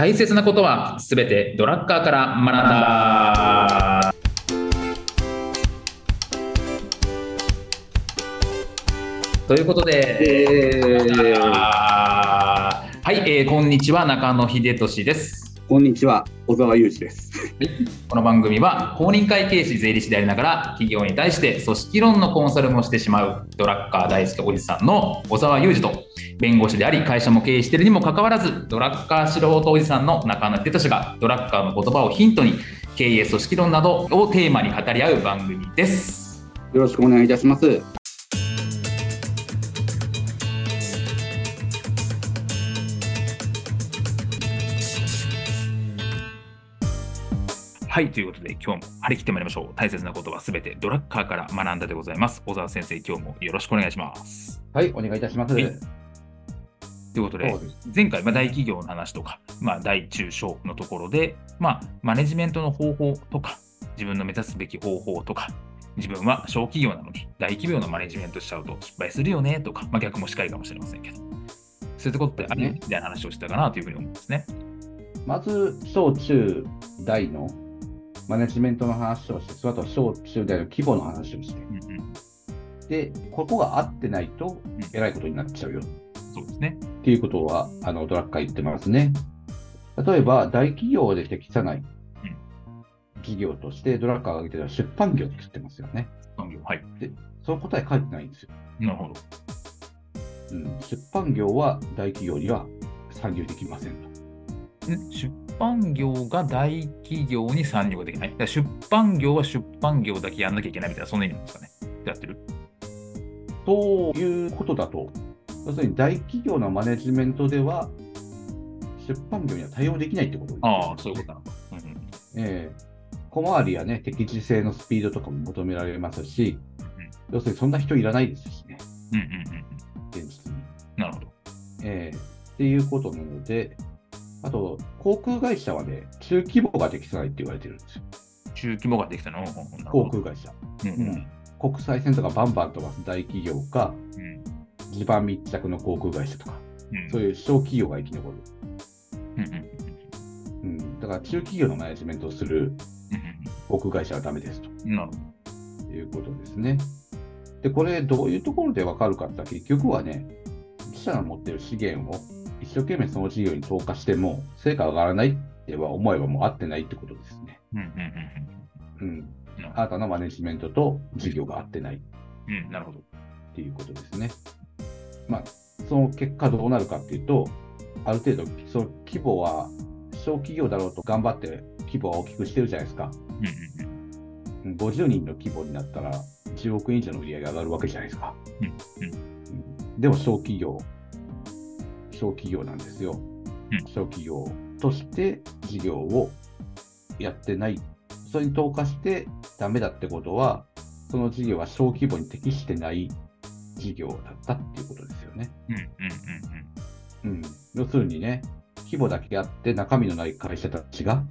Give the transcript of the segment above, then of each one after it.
大切なことはすべてドラッカーから学んだ。ということで、はい、えーこんにちは中野秀俊です。こんにちは、小沢裕二です。この番組は公認会計士税理士でありながら企業に対して組織論のコンサルもしてしまうドラッカー大好きおじさんの小沢裕二と弁護士であり会社も経営しているにもかかわらずドラッカー素人おじさんの中野秀俊がドラッカーの言葉をヒントに経営組織論などをテーマに語り合う番組です。よろしくお願いいたします。はい、ということで今日も張り切ってまいりましょう。大切なことはすべてドラッカーから学んだでございます。小沢先生、今日もよろしくお願いします。はい、お願いいたします。はいということで、前回、まあ、大企業の話とか、まあ、大中小のところで、まあ、マネジメントの方法とか、自分の目指すべき方法とか、自分は小企業なのに大企業のマネジメントしちゃうと失敗するよねとか、まあ、逆もしかりかもしれませんけど、そういうことってある？ねみたいな話をしたかなというふうに思うんですね。まず、小中大のマネジメントの話をして、その後小中大の規模の話をして、うんうん、で、ここが合ってないとんえらいことになっちゃうよそうですね。っていうことは、あのドラッカー言ってますね。例えば、大企業で適さない企業として、ドラッカーが挙げてるのは出版業って言ってますよね。産業はい。その答え書いてないんですよ。なるほど。うん、出版業は大企業には参入できませんと。ん出版業が大企業に参入ができない。出版業は出版業だけやんなきゃいけないみたいな、そんな意味なんですかね。やってるということだと、要するに大企業のマネジメントでは、出版業には対応できないってことです、ああ、そういうことなのか。うんうんええ小回りやね、適時性のスピードとかも求められますし、要するにそんな人いらないですしね、うんうんうん現実に。うん。なるほど。ええっていうことなので、あと、航空会社はね、中規模が適さないって言われてるんですよ、中規模ができたの？航空会社。うんうん。国際線とかバンバン飛ばす大企業か、うん。地盤密着の航空会社とか、うん。そういう小企業が生き残る。うんうんだから中企業のマネジメントをする航空会社はダメですと。うんなるほど。いうことですね。で、これどういうところでわかるかって言ったら結局はね、自社の持っている資源を一生懸命その事業に投下しても成果が上がらないっては思えばもう合ってないってことですね。うんうんうんうん。なるほあなたのマネジメントと事業が合ってない。うん、なるほど。ていうことですね。まあ、その結果どうなるかっていうと、ある程度、その規模は小企業だろうと頑張って規模は大きくしてるじゃないですか。うんうんうん50人の規模になったら10億円以上の売り上げが上がるわけじゃないですか。うんうんでも小企業、小企業なんですよ。うん小企業として事業をやってない。それに投下してダメだってことは、その事業は小規模に適してない事業だったっていうことですよね。うんうんうんうん、要するにね、規模だけあって中身のない会社たちが、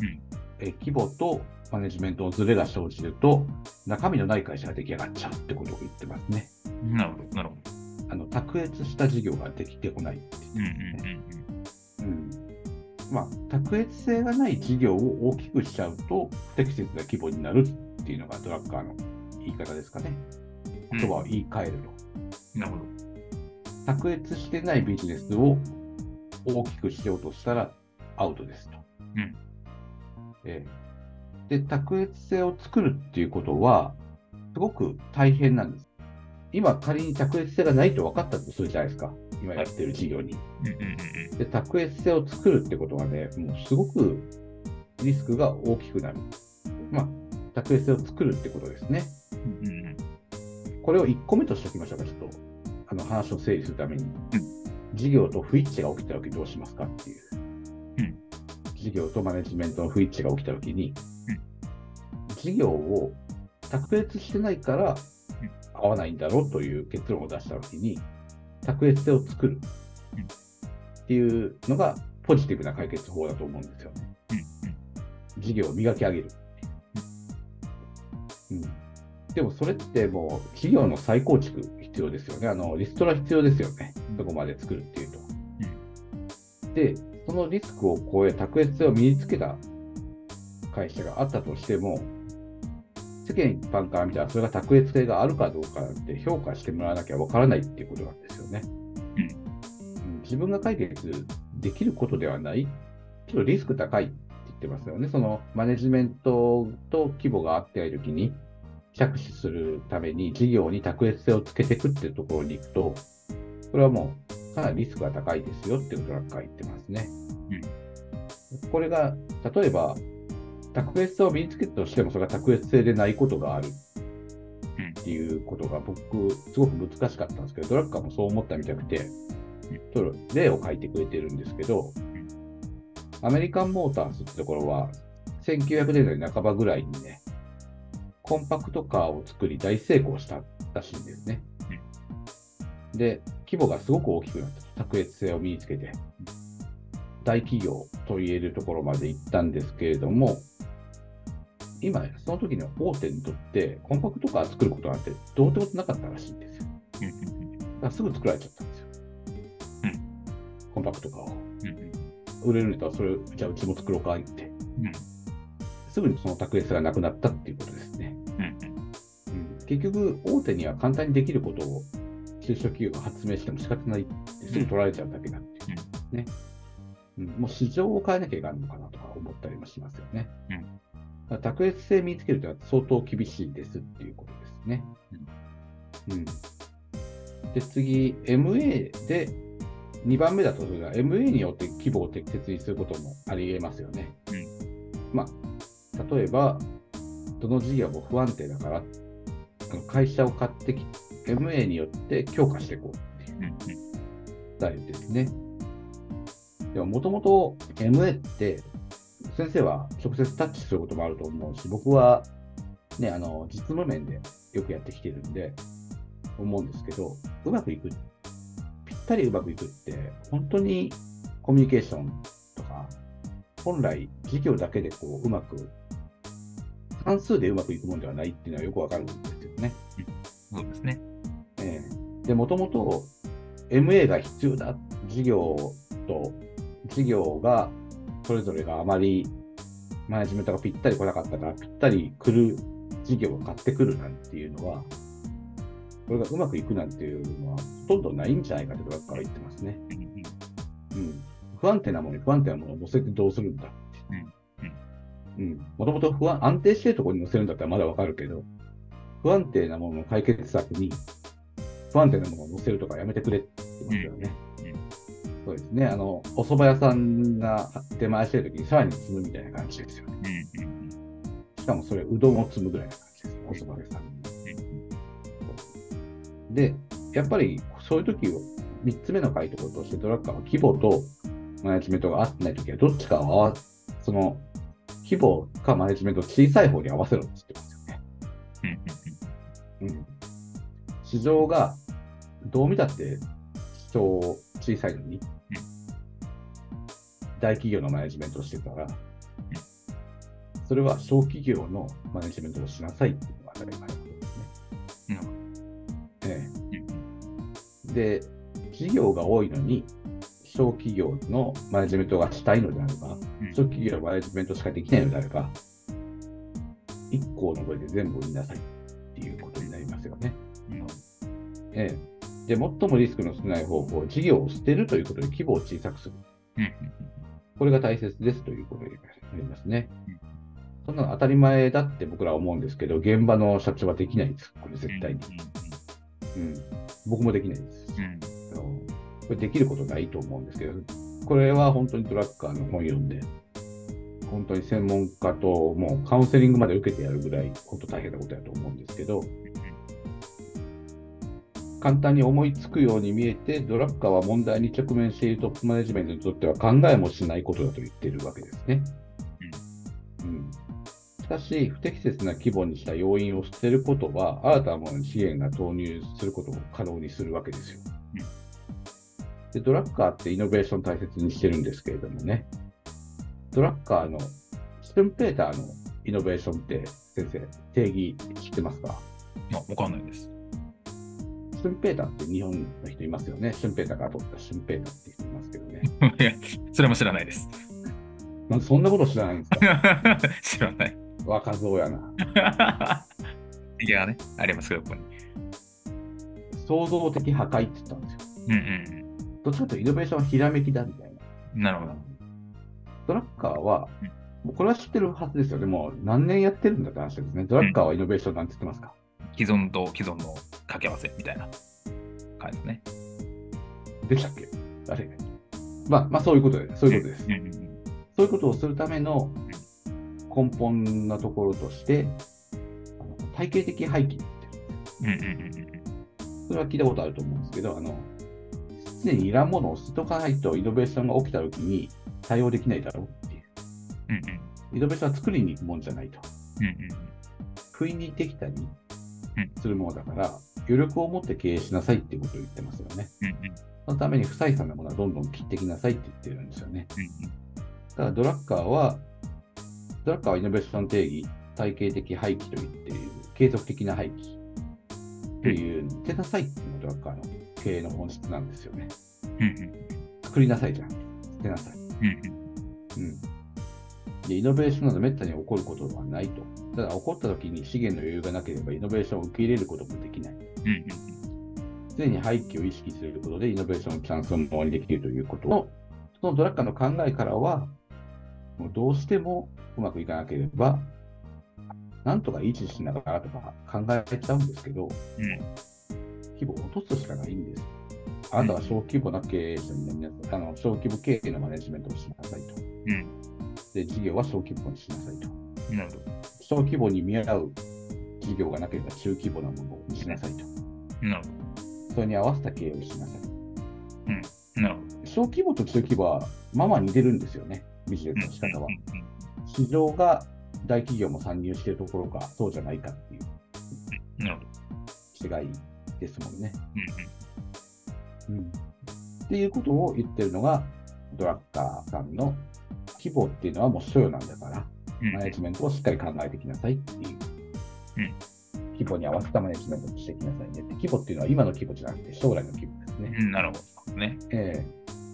うんえ規模とマネジメントのズレが生じると、中身のない会社が出来上がっちゃうってことを言ってますね。うん。なるほど、なるほど。あの卓越した事業ができてこないってうんうんますね。うんうんまあ、卓越性がない事業を大きくしちゃうと、不適切な規模になるっていうのがドラッカーの言い方ですかね。うん。言葉を言い換えると。なるほど。卓越してないビジネスを大きくしようとしたらアウトですと。うんええで、卓越性を作るっていうことは、すごく大変なんです。今、仮に卓越性がないと分かったとするじゃないですか。今やってる事業に。うんうんうんで、卓越性を作るってことはね、もうすごくリスクが大きくなる。まあ、卓越性を作るってことですね。うんうんうんこれを1個目としておきましょうか、ちょっと、あの話を整理するために。うん事業と不一致が起きたときどうしますかっていう。うん事業とマネジメントの不一致が起きたときに、事業を卓越してないからうん合わないんだろうという結論を出したときに、卓越性を作るっていうのがポジティブな解決法だと思うんですよね。事業を磨き上げる。うん、でもそれってもう企業の再構築必要ですよね。あのリストラ必要ですよね。そこまで作るっていうと。で、そのリスクを超え、卓越性を身につけた会社があったとしても、世間一般から見たらそれが卓越性があるかどうかなんて評価してもらわなきゃわからないっていうことなんですよね。うんうん自分が解決できることではない、ちょっとリスク高いって言ってますよね。そのマネジメントと規模が合っているときに着手するために事業に卓越性をつけていくっていうところに行くと、これはもうかなりリスクが高いですよっていうことが言ってますね。これが例えば卓越性を身につけたとしても、それが卓越性でないことがあるっていうことが僕、すごく難しかったんですけど、ドラッカーもそう思ったみたくて、例を書いてくれてるんですけど、アメリカンモータースってところは、1900年代半ばぐらいにね、コンパクトカーを作り大成功したらしいんですね。で、規模がすごく大きくなった。卓越性を身につけて、大企業と言えるところまで行ったんですけれども、今、その時の大手にとって、コンパクトカー作ることなんてどうってことなかったらしいんですよ。だからすぐ作られちゃったんですよ。コンパクトカーを。売れるんだったら、それ、じゃあうちも作ろうかって。すぐにその卓越性がなくなったっていうことですね。うん、結局、大手には簡単にできることを中小企業が発明しても仕方ないってすぐ取られちゃうだけだっていう、ね。うん、もう市場を変えなきゃいけないのかなとか思ったりもしますよね。うん卓越性見つけるというのは相当厳しいですっていうことですね。うん。で、次、MA で、2番目だと、それが MA によって規模を適切にすることもあり得ますよね。うんまあ、例えば、どの事業も不安定だから、会社を買ってき、MA によって強化していこうっていうスタイルですね。でも、もともと MA って、先生は直接タッチすることもあると思うし、僕はね、あの、実務面でよくやってきてるんで、思うんですけど、うまくいく、ぴったりうまくいくって、本当にコミュニケーションとか、本来事業だけでこう、うまく、関数でうまくいくものではないっていうのはよくわかるんですよね。そうですね。ええで、もともと MA が必要だ、事業と、事業が、それぞれがあまりマネジメントがぴったり来なかったから、ぴったり来る事業を買ってくるなんていうのは、これがうまくいくなんていうのは、ほとんどないんじゃないかと、ドラッカーは言ってますね。うん。不安定なものに不安定なものを乗せてどうするんだって。うん。もともと不安、安定してるところに乗せるんだったらまだわかるけど、不安定なものの解決策に、不安定なものを乗せるとかやめてくれって言ってますよね。そうですね。あの、お蕎麦屋さんが出前してるときにさらに積むみたいな感じですよね。しかもそれ、うどんを積むぐらいな感じです。お蕎麦屋さんに。で、やっぱりそういう時を、3つ目の回答としてドラッカーは規模とマネジメントが合ってない時はどっちかを合わ、その規模かマネジメントを小さい方に合わせろって言ってますよね。うん。市場がどう見たって小小さいのに、大企業のマネジメントをしてたら、それは小企業のマネジメントをしなさいっていうのが当たり前のことですね。ええ、で、事業が多いのに、小企業のマネジメントがしたいのであれば、小企業のマネジメントしかできないのであれば、一個の上で全部売りなさいっていうことになりますよね。ええ、で、最もリスクの少ない方法、事業を捨てるということで規模を小さくする。これが大切ですということになりますね。そんなの当たり前だって僕らは思うんですけど、現場の社長はできないです。これ絶対に。うん。僕もできないです。あのこれできることないと思うんですけど、これは本当にトラッカーの本読んで、本当に専門家ともうカウンセリングまで受けてやるぐらい、本当大変なことだと思うんですけど、簡単に思いつくように見えて、ドラッカーは問題に直面しているトップマネジメントにとっては考えもしないことだと言っているわけですね。うん、しかし、不適切な規模にした要因を捨てることは、新たなものに資源が投入することを可能にするわけですよ。でドラッカーってイノベーション大切にしてるんですけれどもね、ドラッカーのシュンペーターのイノベーションって先生、定義知ってますか？あ、わかんないです。シュンペーターって日本の人いますよね。シュンペーターから取ったシュンペーターって人いますけどね。いや、それも知らないです。なんそんなこと知らないんですか？知らない。若造やな。いやね、ありますけど、ここに。創造的破壊って言ったんですよ。うんうんどっちかというとイノベーションはひらめきだみたいな。うん。なるほど。ドラッカーはうん、もうこれは知ってるはずですよね。もう何年やってるんだって話ですね。ドラッカーはイノベーションなんて言ってますか、既存と既存の掛け合わせみたいな。感じですね。でしたっけ？あれまあ、まあそういうことで、そういうことです。そういうことをするための根本なところとして、あの体系的廃棄ってそれは聞いたことあると思うんですけど、あの、常にいらんものを捨てとかないとイノベーションが起きたときに対応できないだろうっていう。うんうん。イノベーションは作りに行くもんじゃないと。うんうん不意にできたりうん。するものだから、余力を持って経営しなさいっていうことを言ってますよね。うんうんそのために不採算なものはどんどん切ってきなさいって言ってるんですよね。うんただドラッカーは、ドラッカーはイノベーション定義、体系的廃棄と言っている、継続的な廃棄という、捨てなさいっていうのがドラッカーの経営の本質なんですよね。うんうん作りなさいじゃん。捨てなさい。うんうんうん。で、イノベーションなどめったに起こることはないと。ただ、起こった時に資源の余裕がなければ、イノベーションを受け入れることもできない。常に廃棄を意識することで、イノベーションのチャンスをものにできるということを、そのドラッカーの考えからは、もうどうしてもうまくいかなければ、なんとか維持しながらとか考えちゃうんですけど、うん規模を落とすしかないんです。あなたは小規模な経営者になりなさい。あの小規模経営のマネジメントをしなさいと。うんで、事業は小規模にしなさいと。うんなるほど。小規模に見合う事業がなければ中規模なものにしなさいと。なるほそれに合わせた経営をしなさい。ど。なるほど。小規模と中規模はまあまあ似てるんですよね、ビジネスの仕方は。市場が大企業も参入しているところか、そうじゃないかっていううんなるほど。違いですもんね。うんうん、っていうことを言ってるのが、ドラッカーさんの規模っていうのはもう所有なんだから、うんマネジメントをしっかり考えてきなさいっていう。うん規模に合わせたマネジメントをしてきなさいねって。規模っていうのは今の規模じゃなくて将来の規模ですね。うんなるほど。ね。え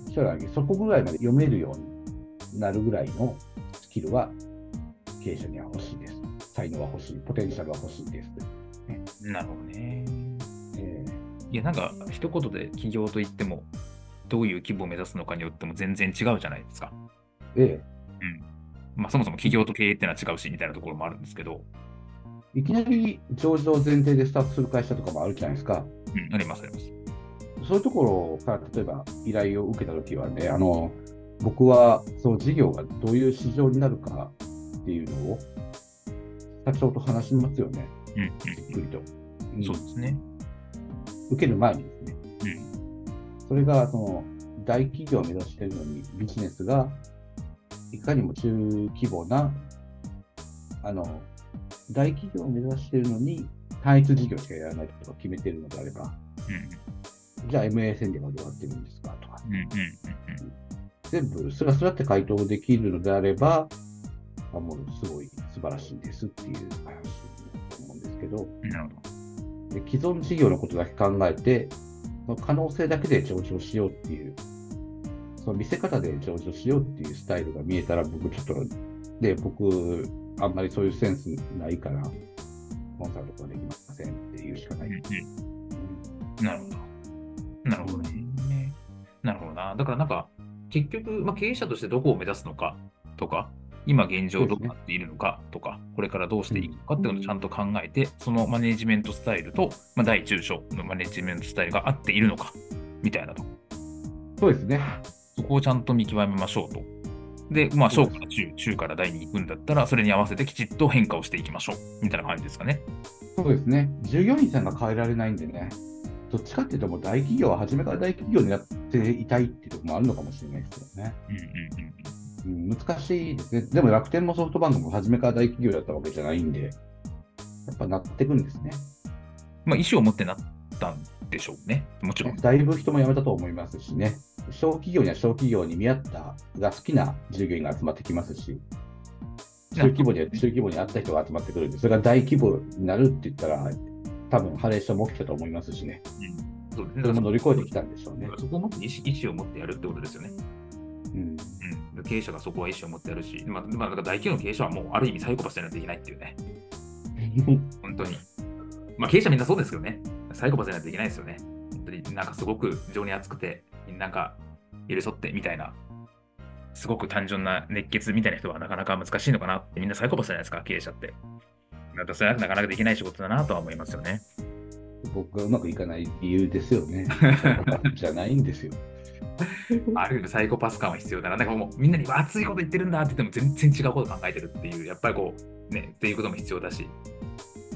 え将来そこぐらいまで読めるようになるぐらいのスキルは経営者には欲しいです。才能は欲しい。ポテンシャルは欲しいです。なるほどね。えいや、なんか、一言で起業といっても、どういう規模を目指すのかによっても全然違うじゃないですか。ええまあ、そもそも起業と経営ってのは違うし、みたいなところもあるんですけど、えいきなり上場前提でスタートする会社とかもあるじゃないですか。うん、あります、あります。そういうところから例えば依頼を受けたときはね、あの、僕はその事業がどういう市場になるかっていうのを社長と話しますよね。うん、うんじっくりと。うん、そうですね。受ける前にですね。うん、それが、その、大企業を目指しているのに、ビジネスが、いかにも中規模な、あの、大企業を目指しているのに、単一事業しかやらないとか決めているのであれば、うん、じゃあ MA 宣言はどうやってるんですかとか、うん、うん、うん、全部スラスラって回答できるのであれば、あもうすごい素晴らしいですっていう話だと思うんですけど、うん。なるほど。で既存事業のことだけ考えて、可能性だけで上場しようっていう、その見せ方で上場しようっていうスタイルが見えたら、僕ちょっと、で、僕、あんまりそういうセンスないから、コンサルとかできませんっていうしかない。なるほど。なるほどね。なるほどな。だからなんか、結局、まあ、経営者としてどこを目指すのかとか、今現状どうなっているのかとか、これからどうしていくのかっていうのをちゃんと考えて、そのマネジメントスタイルと、まあ、大中小のマネジメントスタイルが合っているのか、みたいなと。そうですね。そこをちゃんと見極めましょうと。で、まあ、小から中、中から大に行くんだったら、それに合わせてきちっと変化をしていきましょう。みたいな感じですかね。そうですね。従業員さんが変えられないんでね、どっちかっていうと、もう大企業は初めから大企業になっていたいっていうところもあるのかもしれないですよね。うんうんうんうん、難しいですね。でも楽天もソフトバンクも初めから大企業だったわけじゃないんで、やっぱなってくんですね。まあ、意思を持ってなったんでしょうね。もちろん。だいぶ人も辞めたと思いますしね。小企業には小企業に見合ったが好きな従業員が集まってきますし、中規模には中規模に合った人が集まってくるんで、それが大規模になるって言ったら、多分ハレーションも起きたと思いますしね。そうですね。それも乗り越えてきたんでしょうね。そこを持って意思意思を持ってやるってことですよね。うん。うん、経営者がそこは意思を持ってやるし、まあ、まあ、大企業の経営者はもうある意味サイコパスじゃないといけないっていうね。本当に。まあ経営者みんなそうですけどね。サイコパスじゃないといけないですよね。本当になんかすごく情に熱くて、なんか寄り添ってみたいな、すごく単純な熱血みたいな人はなかなか難しいのかなって、みんなサイコパスじゃないですか、経営者って。だからそれはなかなかできない仕事だなとは思いますよね。僕がうまくいかない理由ですよね。じゃないんですよ。ある意味サイコパス感は必要だな。なんかもうみんなに熱いこと言ってるんだって言っても全然違うこと考えてるっていう、やっぱりこう、ね、っていうことも必要だし。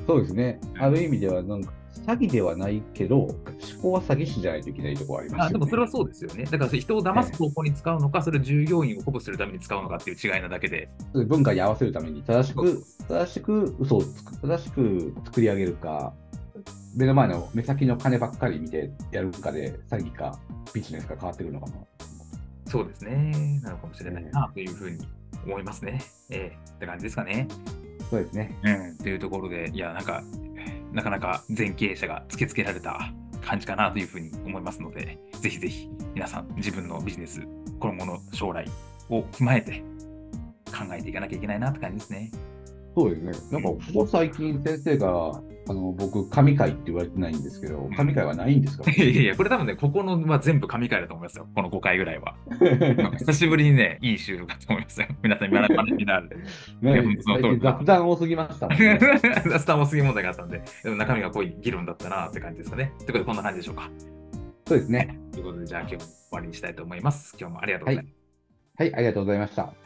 そうですね。ある意味では、なんか、詐欺ではないけど、思考は詐欺師じゃないといけないところありますよね。あでもそれはそうですよね。だから人を騙す方向に使うのか、それを従業員を鼓舞するために使うのかっていう違いなだけで。文化に合わせるために正しく、正しく嘘をつく、正しく作り上げるか、目の前の目先の金ばっかり見てやるかで、詐欺かビジネスか変わってくるのかな。そうですね。なのかもしれないなというふうに思いますね。ええって感じですかね。そうですね。うん。というところで、いや、なんか、なかなか前経営者が突きつけられた感じかなというふうに思いますので、ぜひぜひ皆さん自分のビジネス、今後の将来を踏まえて考えていかなきゃいけないなって感じですね。そうですね。なんか、ここ最近先生が、あの、僕、神回って言われてないんですけど、神回はないんですか？いやいや、これ多分ね、ここのは全部神回だと思いますよ。この5回ぐらいは。久しぶりにね、いい収録だと思いますよ。皆さん、学びになる。ね雑談多すぎましたね。スターも過ぎ問題があったんで、でも中身が濃い議論だったなって感じですかね。ということで、こんな感じでしょうか。そうですね。ということで、じゃあ今日も終わりにしたいと思います。今日もありがとうございます。はい、ありがとうございました。